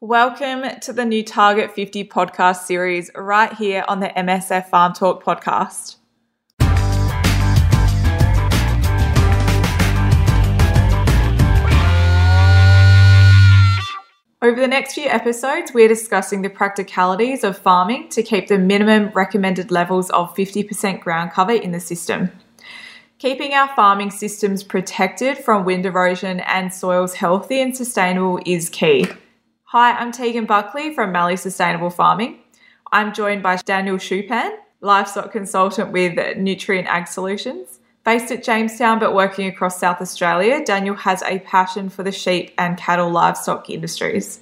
Welcome to the new Target 50 podcast series right here on the MSF Farm Talk podcast. Over the next few episodes, we're discussing the practicalities of farming to keep the minimum recommended levels of 50% ground cover in the system. Keeping our farming systems protected from wind erosion and soils healthy and sustainable is key. Hi, I'm Tegan Buckley from Mallee Sustainable Farming. I'm joined by Daniel Schupan, livestock consultant with Nutrien Ag Solutions. Based at Jamestown but working across South Australia, Daniel has a passion for the sheep and cattle livestock industries.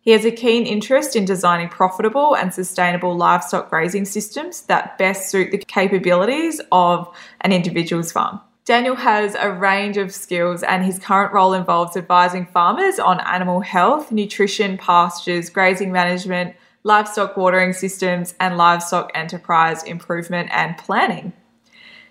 He has a keen interest in designing profitable and sustainable livestock grazing systems that best suit the capabilities of an individual's farm. Daniel has a range of skills, and his current role involves advising farmers on animal health, nutrition, pastures, grazing management, livestock watering systems, and livestock enterprise improvement and planning.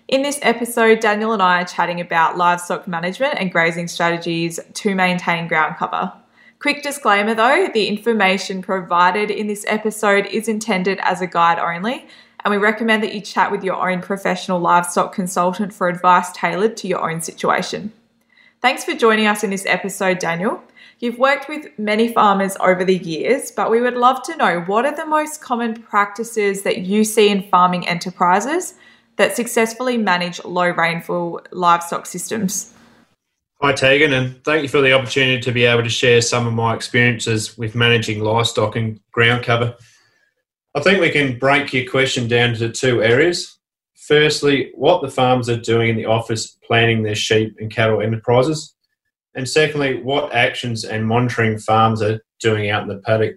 In this episode, Daniel and I are chatting about livestock management and grazing strategies to maintain ground cover. Quick disclaimer though, the information provided in this episode is intended as a guide only, and we recommend that you chat with your own professional livestock consultant for advice tailored to your own situation. Thanks for joining us in this episode, Daniel. You've worked with many farmers over the years, but we would love to know what are the most common practices that you see in farming enterprises that successfully manage low rainfall livestock systems. Hi, Tegan, and thank you for the opportunity to be able to share some of my experiences with managing livestock and ground cover. I think we can break your question down to two areas. Firstly, what the farmers are doing in the office planning their sheep and cattle enterprises. And secondly, what actions and monitoring farms are doing out in the paddock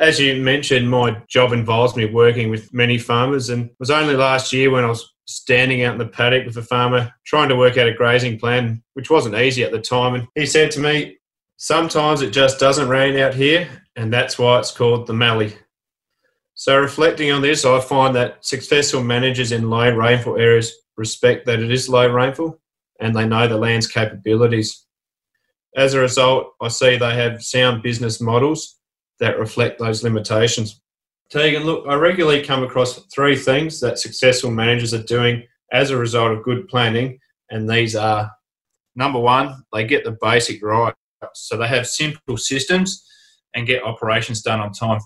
as you mentioned, my job involves me working with many farmers, and it was only last year when I was standing out in the paddock with a farmer trying to work out a grazing plan, which wasn't easy at the time. And he said to me, Sometimes it just doesn't rain out here, and that's why it's called the Mallee. So, reflecting on this, I find that successful managers in low rainfall areas respect that it is low rainfall and they know the land's capabilities. As a result, I see they have sound business models that reflect those limitations. Tegan, look, I regularly come across three things that successful managers are doing as a result of good planning, and these are number one, they get the basic right. So they have simple systems and get operations done on time.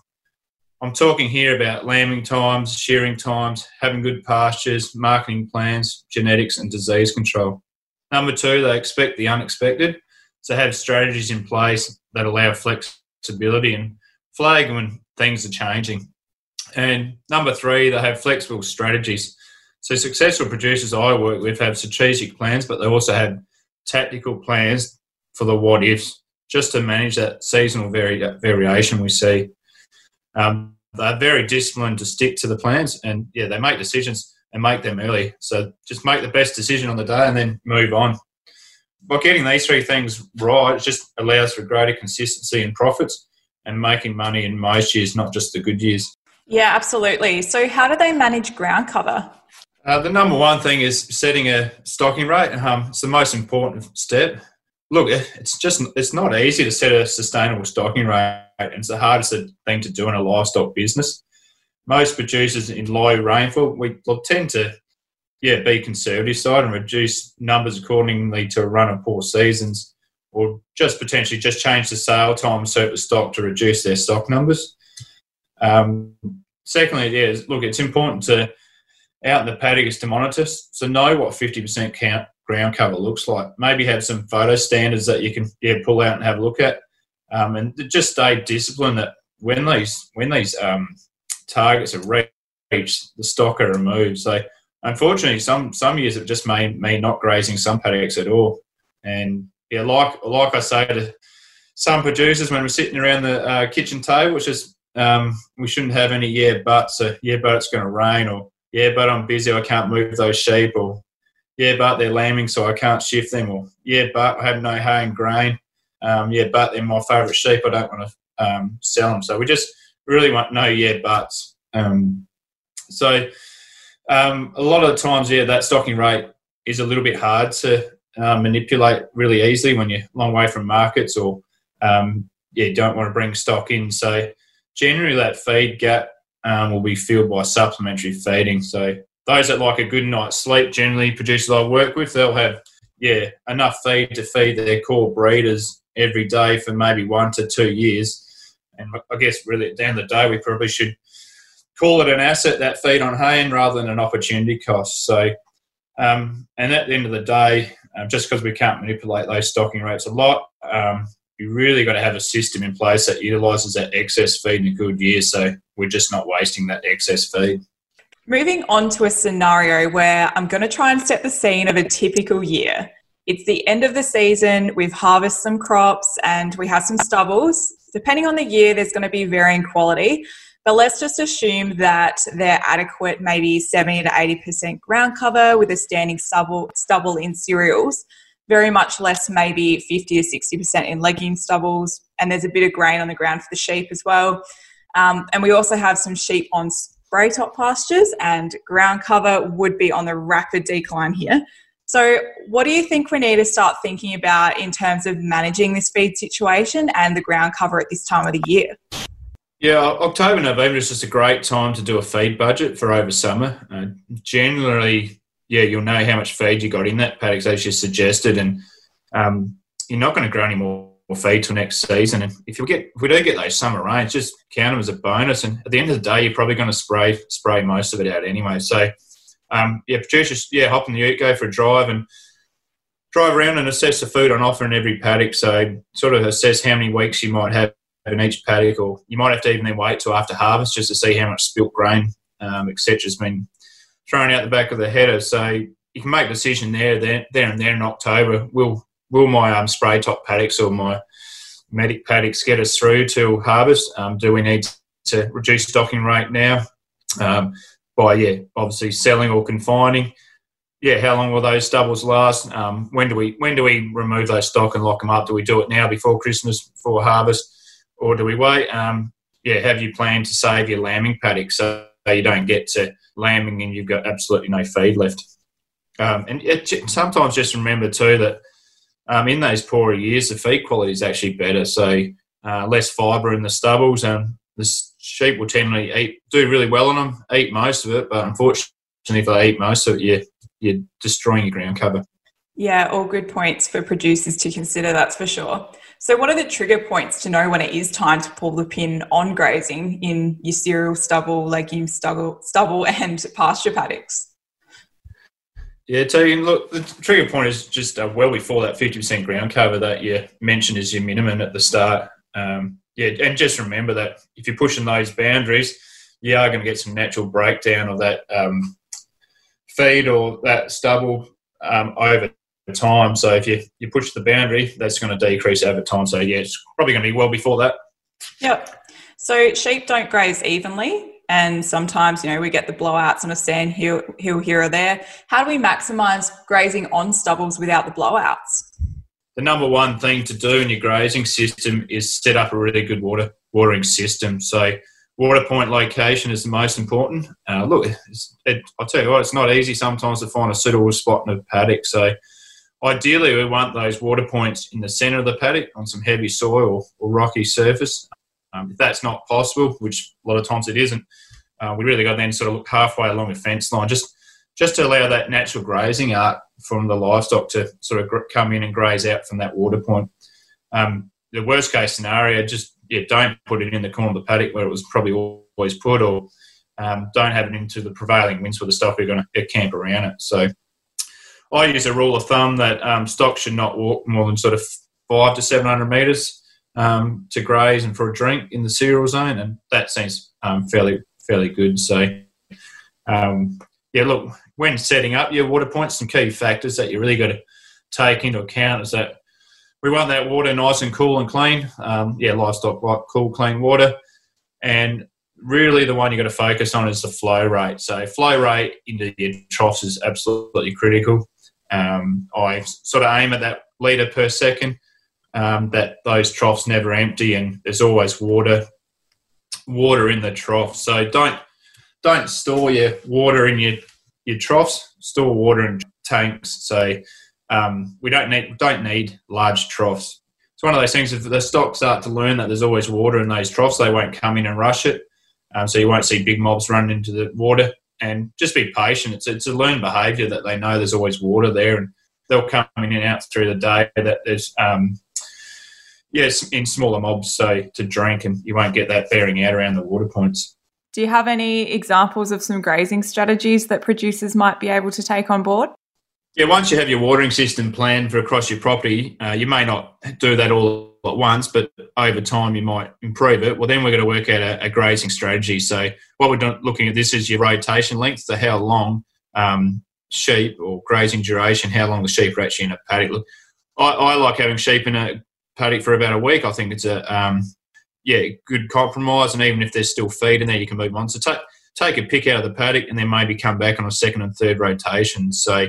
I'm talking here about lambing times, shearing times, having good pastures, marketing plans, genetics, and disease control. Number two, they expect the unexpected. So have strategies in place that allow flexibility and flag when things are changing. And number three, they have flexible strategies. So successful producers I work with have strategic plans, but they also have tactical plans for the what ifs, just to manage that seasonal vari- variation we see. Um, they're very disciplined to stick to the plans, and yeah, they make decisions and make them early. So just make the best decision on the day and then move on. By getting these three things right, it just allows for greater consistency in profits and making money in most years, not just the good years. Yeah, absolutely. So, how do they manage ground cover? Uh, the number one thing is setting a stocking rate. Um, it's the most important step. Look, it's just it's not easy to set a sustainable stocking rate, it's the hardest thing to do in a livestock business. Most producers in low rainfall, we tend to yeah be conservative side and reduce numbers accordingly to a run of poor seasons or just potentially just change the sale time surplus stock to reduce their stock numbers. Um, secondly, yeah, look, it's important to out in the paddock is to monitor, so know what 50% count ground cover looks like. Maybe have some photo standards that you can yeah pull out and have a look at, um, and just stay disciplined that when these when these um, targets are reached, the stock are removed. So unfortunately, some some years it just may mean not grazing some paddocks at all, and yeah, like like I say to some producers when we're sitting around the uh, kitchen table, which is um, we shouldn't have any yeah, but so yeah, but it's going to rain, or yeah, but I'm busy, I can't move those sheep, or yeah, but they're lambing, so I can't shift them, or yeah, but I have no hay and grain, um, yeah, but they're my favourite sheep, I don't want to um, sell them. So we just really want no yeah buts. Um, so um, a lot of the times, yeah, that stocking rate is a little bit hard to um, manipulate really easily when you're a long way from markets or um, yeah, don't want to bring stock in. So generally, that feed gap um, will be filled by supplementary feeding. So those that like a good night's sleep, generally producers I work with, they'll have yeah enough feed to feed their core breeders every day for maybe one to two years. And I guess really at the end of the day, we probably should call it an asset that feed on hay rather than an opportunity cost. So, um, and at the end of the day, um, just because we can't manipulate those stocking rates a lot, um, you really got to have a system in place that utilises that excess feed in a good year. So we're just not wasting that excess feed. Moving on to a scenario where I'm going to try and set the scene of a typical year. It's the end of the season, we've harvested some crops and we have some stubbles. Depending on the year, there's going to be varying quality, but let's just assume that they're adequate, maybe 70 to 80% ground cover with a standing stubble, stubble in cereals, very much less, maybe 50 to 60% in legume stubbles, and there's a bit of grain on the ground for the sheep as well. Um, and we also have some sheep on spray top pastures, and ground cover would be on the rapid decline here. So, what do you think we need to start thinking about in terms of managing this feed situation and the ground cover at this time of the year? Yeah, October, November is just a great time to do a feed budget for over summer. Uh, generally, yeah, you'll know how much feed you got in that paddock, as you suggested, and um, you're not going to grow any more feed till next season. And if you get, if we do get those summer rains, just count them as a bonus. And at the end of the day, you're probably going to spray spray most of it out anyway. So um, yeah, producers, yeah, hop in the ute, go for a drive and drive around and assess the food on offer in every paddock. So sort of assess how many weeks you might have in each paddock, or you might have to even then wait till after harvest just to see how much spilt grain, um, etc., has been thrown out the back of the header. So you can make a decision there, there, there and there in October. Will will my um, spray top paddocks or my medic paddocks get us through till harvest? Um, do we need to reduce stocking rate now? Um, by yeah, obviously selling or confining. Yeah, how long will those stubbles last? Um, when do we when do we remove those stock and lock them up? Do we do it now before Christmas before harvest, or do we wait? Um, yeah, have you planned to save your lambing paddock so you don't get to lambing and you've got absolutely no feed left? Um, and it, sometimes just remember too that um, in those poorer years the feed quality is actually better, so uh, less fibre in the stubbles and the sheep will generally eat do really well on them, eat most of it, but unfortunately, if they eat most of it, you you're destroying your ground cover. Yeah, all good points for producers to consider. That's for sure. So, what are the trigger points to know when it is time to pull the pin on grazing in your cereal stubble, legume stubble, stubble and pasture paddocks? Yeah, so you look, the trigger point is just uh, well before that 50% ground cover that you mentioned as your minimum at the start. Um, yeah, and just remember that if you're pushing those boundaries, you are going to get some natural breakdown of that um, feed or that stubble um, over time. So if you, you push the boundary, that's going to decrease over time. So yeah, it's probably going to be well before that. Yep. So sheep don't graze evenly, and sometimes you know we get the blowouts on a sand hill, hill here or there. How do we maximise grazing on stubbles without the blowouts? The number one thing to do in your grazing system is set up a really good water watering system. So water point location is the most important. Uh, look, it, I'll tell you what, it's not easy sometimes to find a suitable spot in a paddock. So ideally, we want those water points in the centre of the paddock on some heavy soil or, rocky surface. Um, if that's not possible, which a lot of times it isn't, uh, we really got to then sort of look halfway along the fence line, just just to allow that natural grazing arc from the livestock to sort of come in and graze out from that water point. Um, the worst case scenario, just yeah, don't put it in the corner of the paddock where it was probably always put, or um, don't have it into the prevailing winds where the stock are going to camp around it. So I use a rule of thumb that um, stock should not walk more than sort of five to seven hundred metres um, to graze and for a drink in the cereal zone, and that seems um, fairly fairly good. So um, yeah, look, when setting up your water points, some key factors that you really got to take into account is that we want that water nice and cool and clean. Um, yeah, livestock like cool, clean water. And really, the one you got to focus on is the flow rate. So, flow rate into your troughs is absolutely critical. Um, I sort of aim at that litre per second. Um, that those troughs never empty, and there's always water, water in the trough. So don't don't store your water in your your troughs, store water in tanks. So um, we don't need don't need large troughs. It's one of those things. If the stock start to learn that there's always water in those troughs, they won't come in and rush it. Um, so you won't see big mobs running into the water. And just be patient. It's it's a learned behaviour that they know there's always water there, and they'll come in and out through the day. That there's um, yes, in smaller mobs, so to drink, and you won't get that bearing out around the water points. Do you have any examples of some grazing strategies that producers might be able to take on board? Yeah, once you have your watering system planned for across your property, uh, you may not do that all at once, but over time you might improve it. Well, then we're going to work out a, a grazing strategy. So, what we're looking at this is your rotation length, so how long um, sheep or grazing duration, how long the sheep are actually in a paddock. Look, I, I like having sheep in a paddock for about a week. I think it's a um, yeah good compromise, and even if there's still feed in there, you can move on. So take take a pick out of the paddock, and then maybe come back on a second and third rotation. So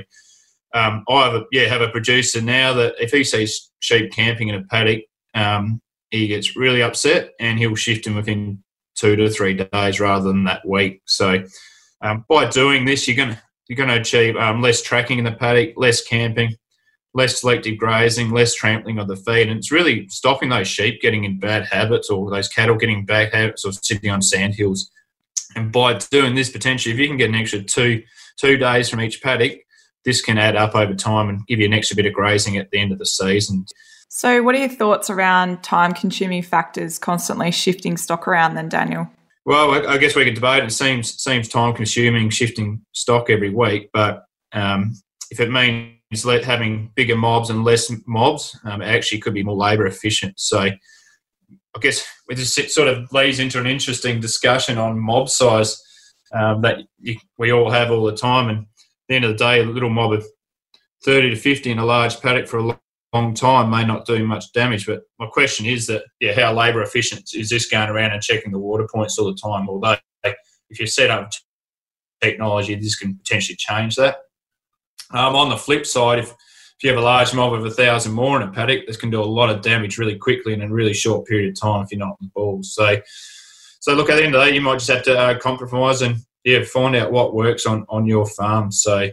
um, I have a, yeah have a producer now that if he sees sheep camping in a paddock, um, he gets really upset, and he'll shift them within two to three days rather than that week. So um, by doing this, you're to you're going to achieve um, less tracking in the paddock, less camping, less selective grazing, less trampling of the feed, and it's really stopping those sheep getting in bad habits or those cattle getting bad habits of sitting on sand hills. And by doing this, potentially, if you can get an extra two two days from each paddock, this can add up over time and give you an extra bit of grazing at the end of the season. So, what are your thoughts around time consuming factors constantly shifting stock around then, Daniel? Well, I guess we could debate. It seems seems time consuming shifting stock every week, but um, if it means having bigger mobs and less mobs, um, actually could be more labour efficient. So I guess it just sort of leads into an interesting discussion on mob size um, that you, we all have all the time. And at the end of the day, a little mob of 30 to 50 in a large paddock for a long time may not do much damage. But my question is that, yeah, how labour efficient is this going around and checking the water points all the time? Although if you set up technology, this can potentially change that. Um, on the flip side, if, if you have a large mob of a thousand more in a paddock, this can do a lot of damage really quickly in a really short period of time if you're not on the ball. So, so look at the end of the day, you might just have to uh, compromise and yeah, find out what works on on your farm. So,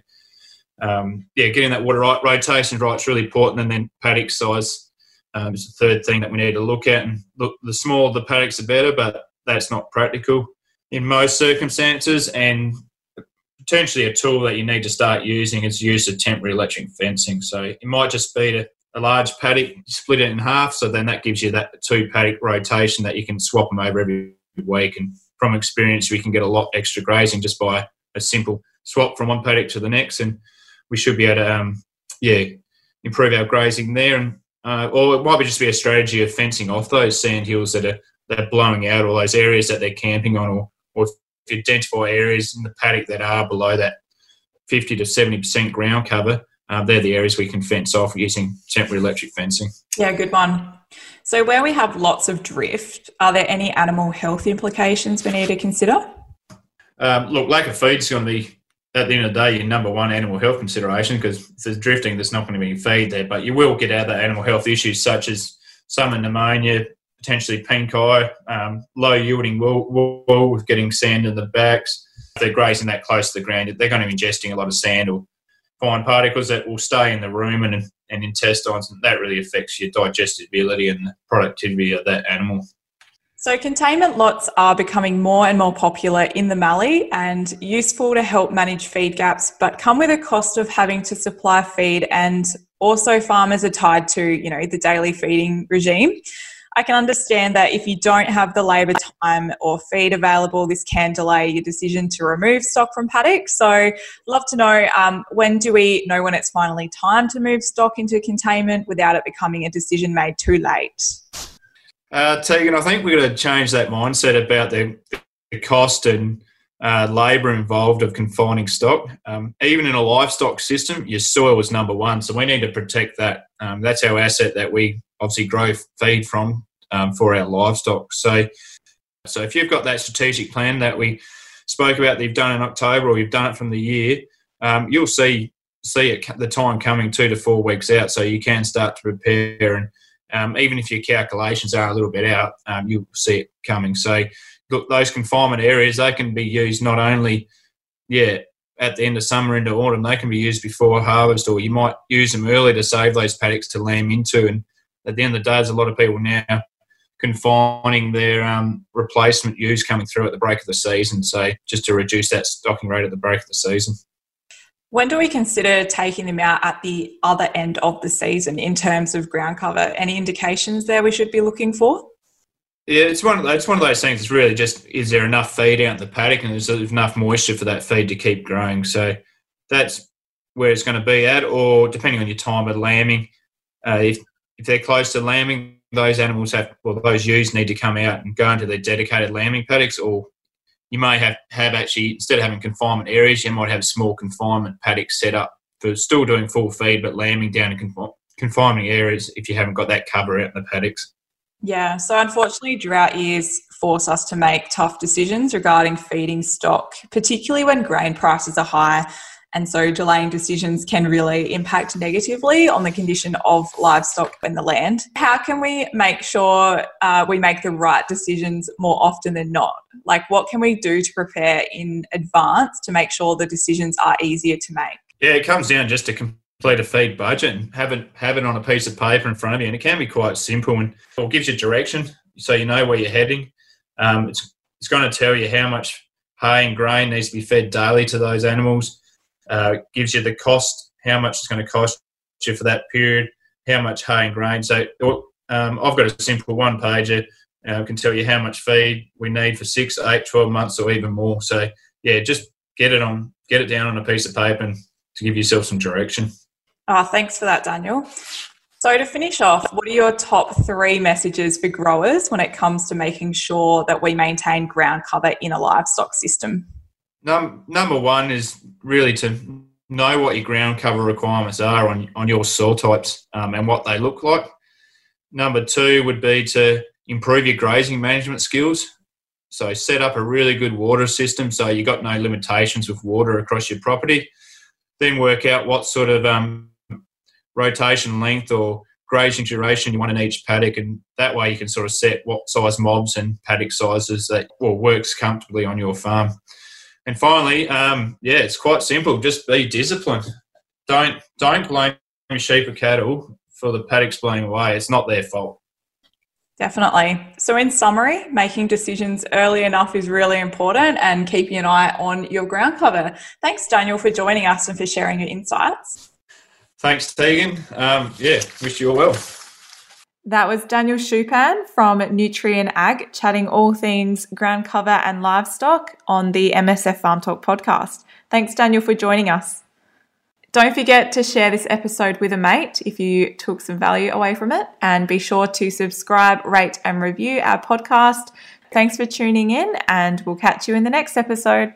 um, yeah, getting that water right, rotation right is really important, and then paddock size um, is the third thing that we need to look at. And look, the smaller the paddocks, the better, but that's not practical in most circumstances. And potentially a tool that you need to start using is use of temporary electric fencing. So it might just be a, a large paddock, split it in half, so then that gives you that two paddock rotation that you can swap them over every week. And from experience, we can get a lot extra grazing just by a simple swap from one paddock to the next, and we should be able to, um, yeah, improve our grazing there. And uh, or it might be just be a strategy of fencing off those sand hills that are that are blowing out all those areas that they're camping on, or or if you identify areas in the paddock that are below that 50 to 70% ground cover, uh, they're the areas we can fence off using temporary electric fencing. Yeah, good one. So, where we have lots of drift, are there any animal health implications we need to consider? Um, look, lack of feed is going to be, at the end of the day, your number one animal health consideration because if there's drifting, there's not going to be feed there. But you will get other animal health issues such as summer pneumonia, potentially pink eye, um, low yielding wool, wool, with getting sand in the backs. If they're grazing that close to the ground, they're going to be ingesting a lot of sand or fine particles that will stay in the rumen and, and intestines, and that really affects your digestibility and the productivity of that animal. So, containment lots are becoming more and more popular in the Mallee and useful to help manage feed gaps, but come with a cost of having to supply feed, and also farmers are tied to, you know, the daily feeding regime. I can understand that if you don't have the labour time or feed available, this can delay your decision to remove stock from paddocks. So, love to know um, when do we know when it's finally time to move stock into containment without it becoming a decision made too late? Uh, Tegan, I think we've got to change that mindset about the, the cost and uh, labour involved of confining stock. Um, even in a livestock system, your soil is number one, so we need to protect that. Um, that's our asset that we obviously grow feed from um, for our livestock. So, so if you've got that strategic plan that we spoke about that you've done in October or you've done it from the year, um, you'll see see it the time coming two to four weeks out, so you can start to prepare. And um, even if your calculations are a little bit out, um, you'll see it coming. So, those confinement areas they can be used not only, yeah, at the end of summer into autumn, they can be used before harvest, or you might use them early to save those paddocks to lamb into and at the end of the day, there's a lot of people now confining their um, replacement ewes coming through at the break of the season. So just to reduce that stocking rate at the break of the season. When do we consider taking them out at the other end of the season in terms of ground cover? Any indications there we should be looking for? Yeah, it's one of it's one of those things. It's really just is there enough feed out in the paddock and is there enough moisture for that feed to keep growing? So that's where it's going to be at, or depending on your time of lambing, uh, if if they're close to lambing, those animals have well those ewes need to come out and go into their dedicated lambing paddocks, or you may have have actually instead of having confinement areas, you might have small confinement paddocks set up for still doing full feed but lambing down in confi- confinement areas if you haven't got that cover out in the paddocks. Yeah, so unfortunately, drought years force us to make tough decisions regarding feeding stock, particularly when grain prices are high and so delaying decisions can really impact negatively on the condition of livestock and the land. How can we make sure uh, we make the right decisions more often than not? Like, what can we do to prepare in advance to make sure the decisions are easier to make? Yeah, it comes down just to complete a feed budget and have it have it on a piece of paper in front of you, and it can be quite simple and it gives you direction, so you know where you're heading. Um, it's it's going to tell you how much hay and grain needs to be fed daily to those animals uh, gives you the cost, how much it's going to cost you for that period, how much hay and grain. So um, I've got a simple one pager. Uh, can tell you how much feed we need for six, eight, 12 months or even more. So yeah, just get it on, get it down on a piece of paper and to give yourself some direction. Oh, thanks for that, Daniel. So, to finish off, what are your top three messages for growers when it comes to making sure that we maintain ground cover in a livestock system? Num- number one is really to know what your ground cover requirements are on, on your soil types um, and what they look like. Number two would be to improve your grazing management skills. So set up a really good water system so you've got no limitations with water across your property. Then work out what sort of um, rotation length or grazing duration you want in each paddock, and that way you can sort of set what size mobs and paddock sizes that well works comfortably on your farm. And finally, um, yeah, it's quite simple. Just be disciplined. Don't don't blame sheep or cattle for the paddocks blowing away. It's not their fault. Definitely. So, in summary, making decisions early enough is really important and keeping an eye on your ground cover. Thanks, Daniel, for joining us and for sharing your insights. Thanks, Tegan. Um, yeah, wish you all well. That was Daniel Schupan from Nutrien Ag chatting all things ground cover and livestock on the MSF Farm Talk podcast. Thanks, Daniel, for joining us. Don't forget to share this episode with a mate if you took some value away from it, and be sure to subscribe, rate, and review our podcast. Thanks for tuning in, and we'll catch you in the next episode.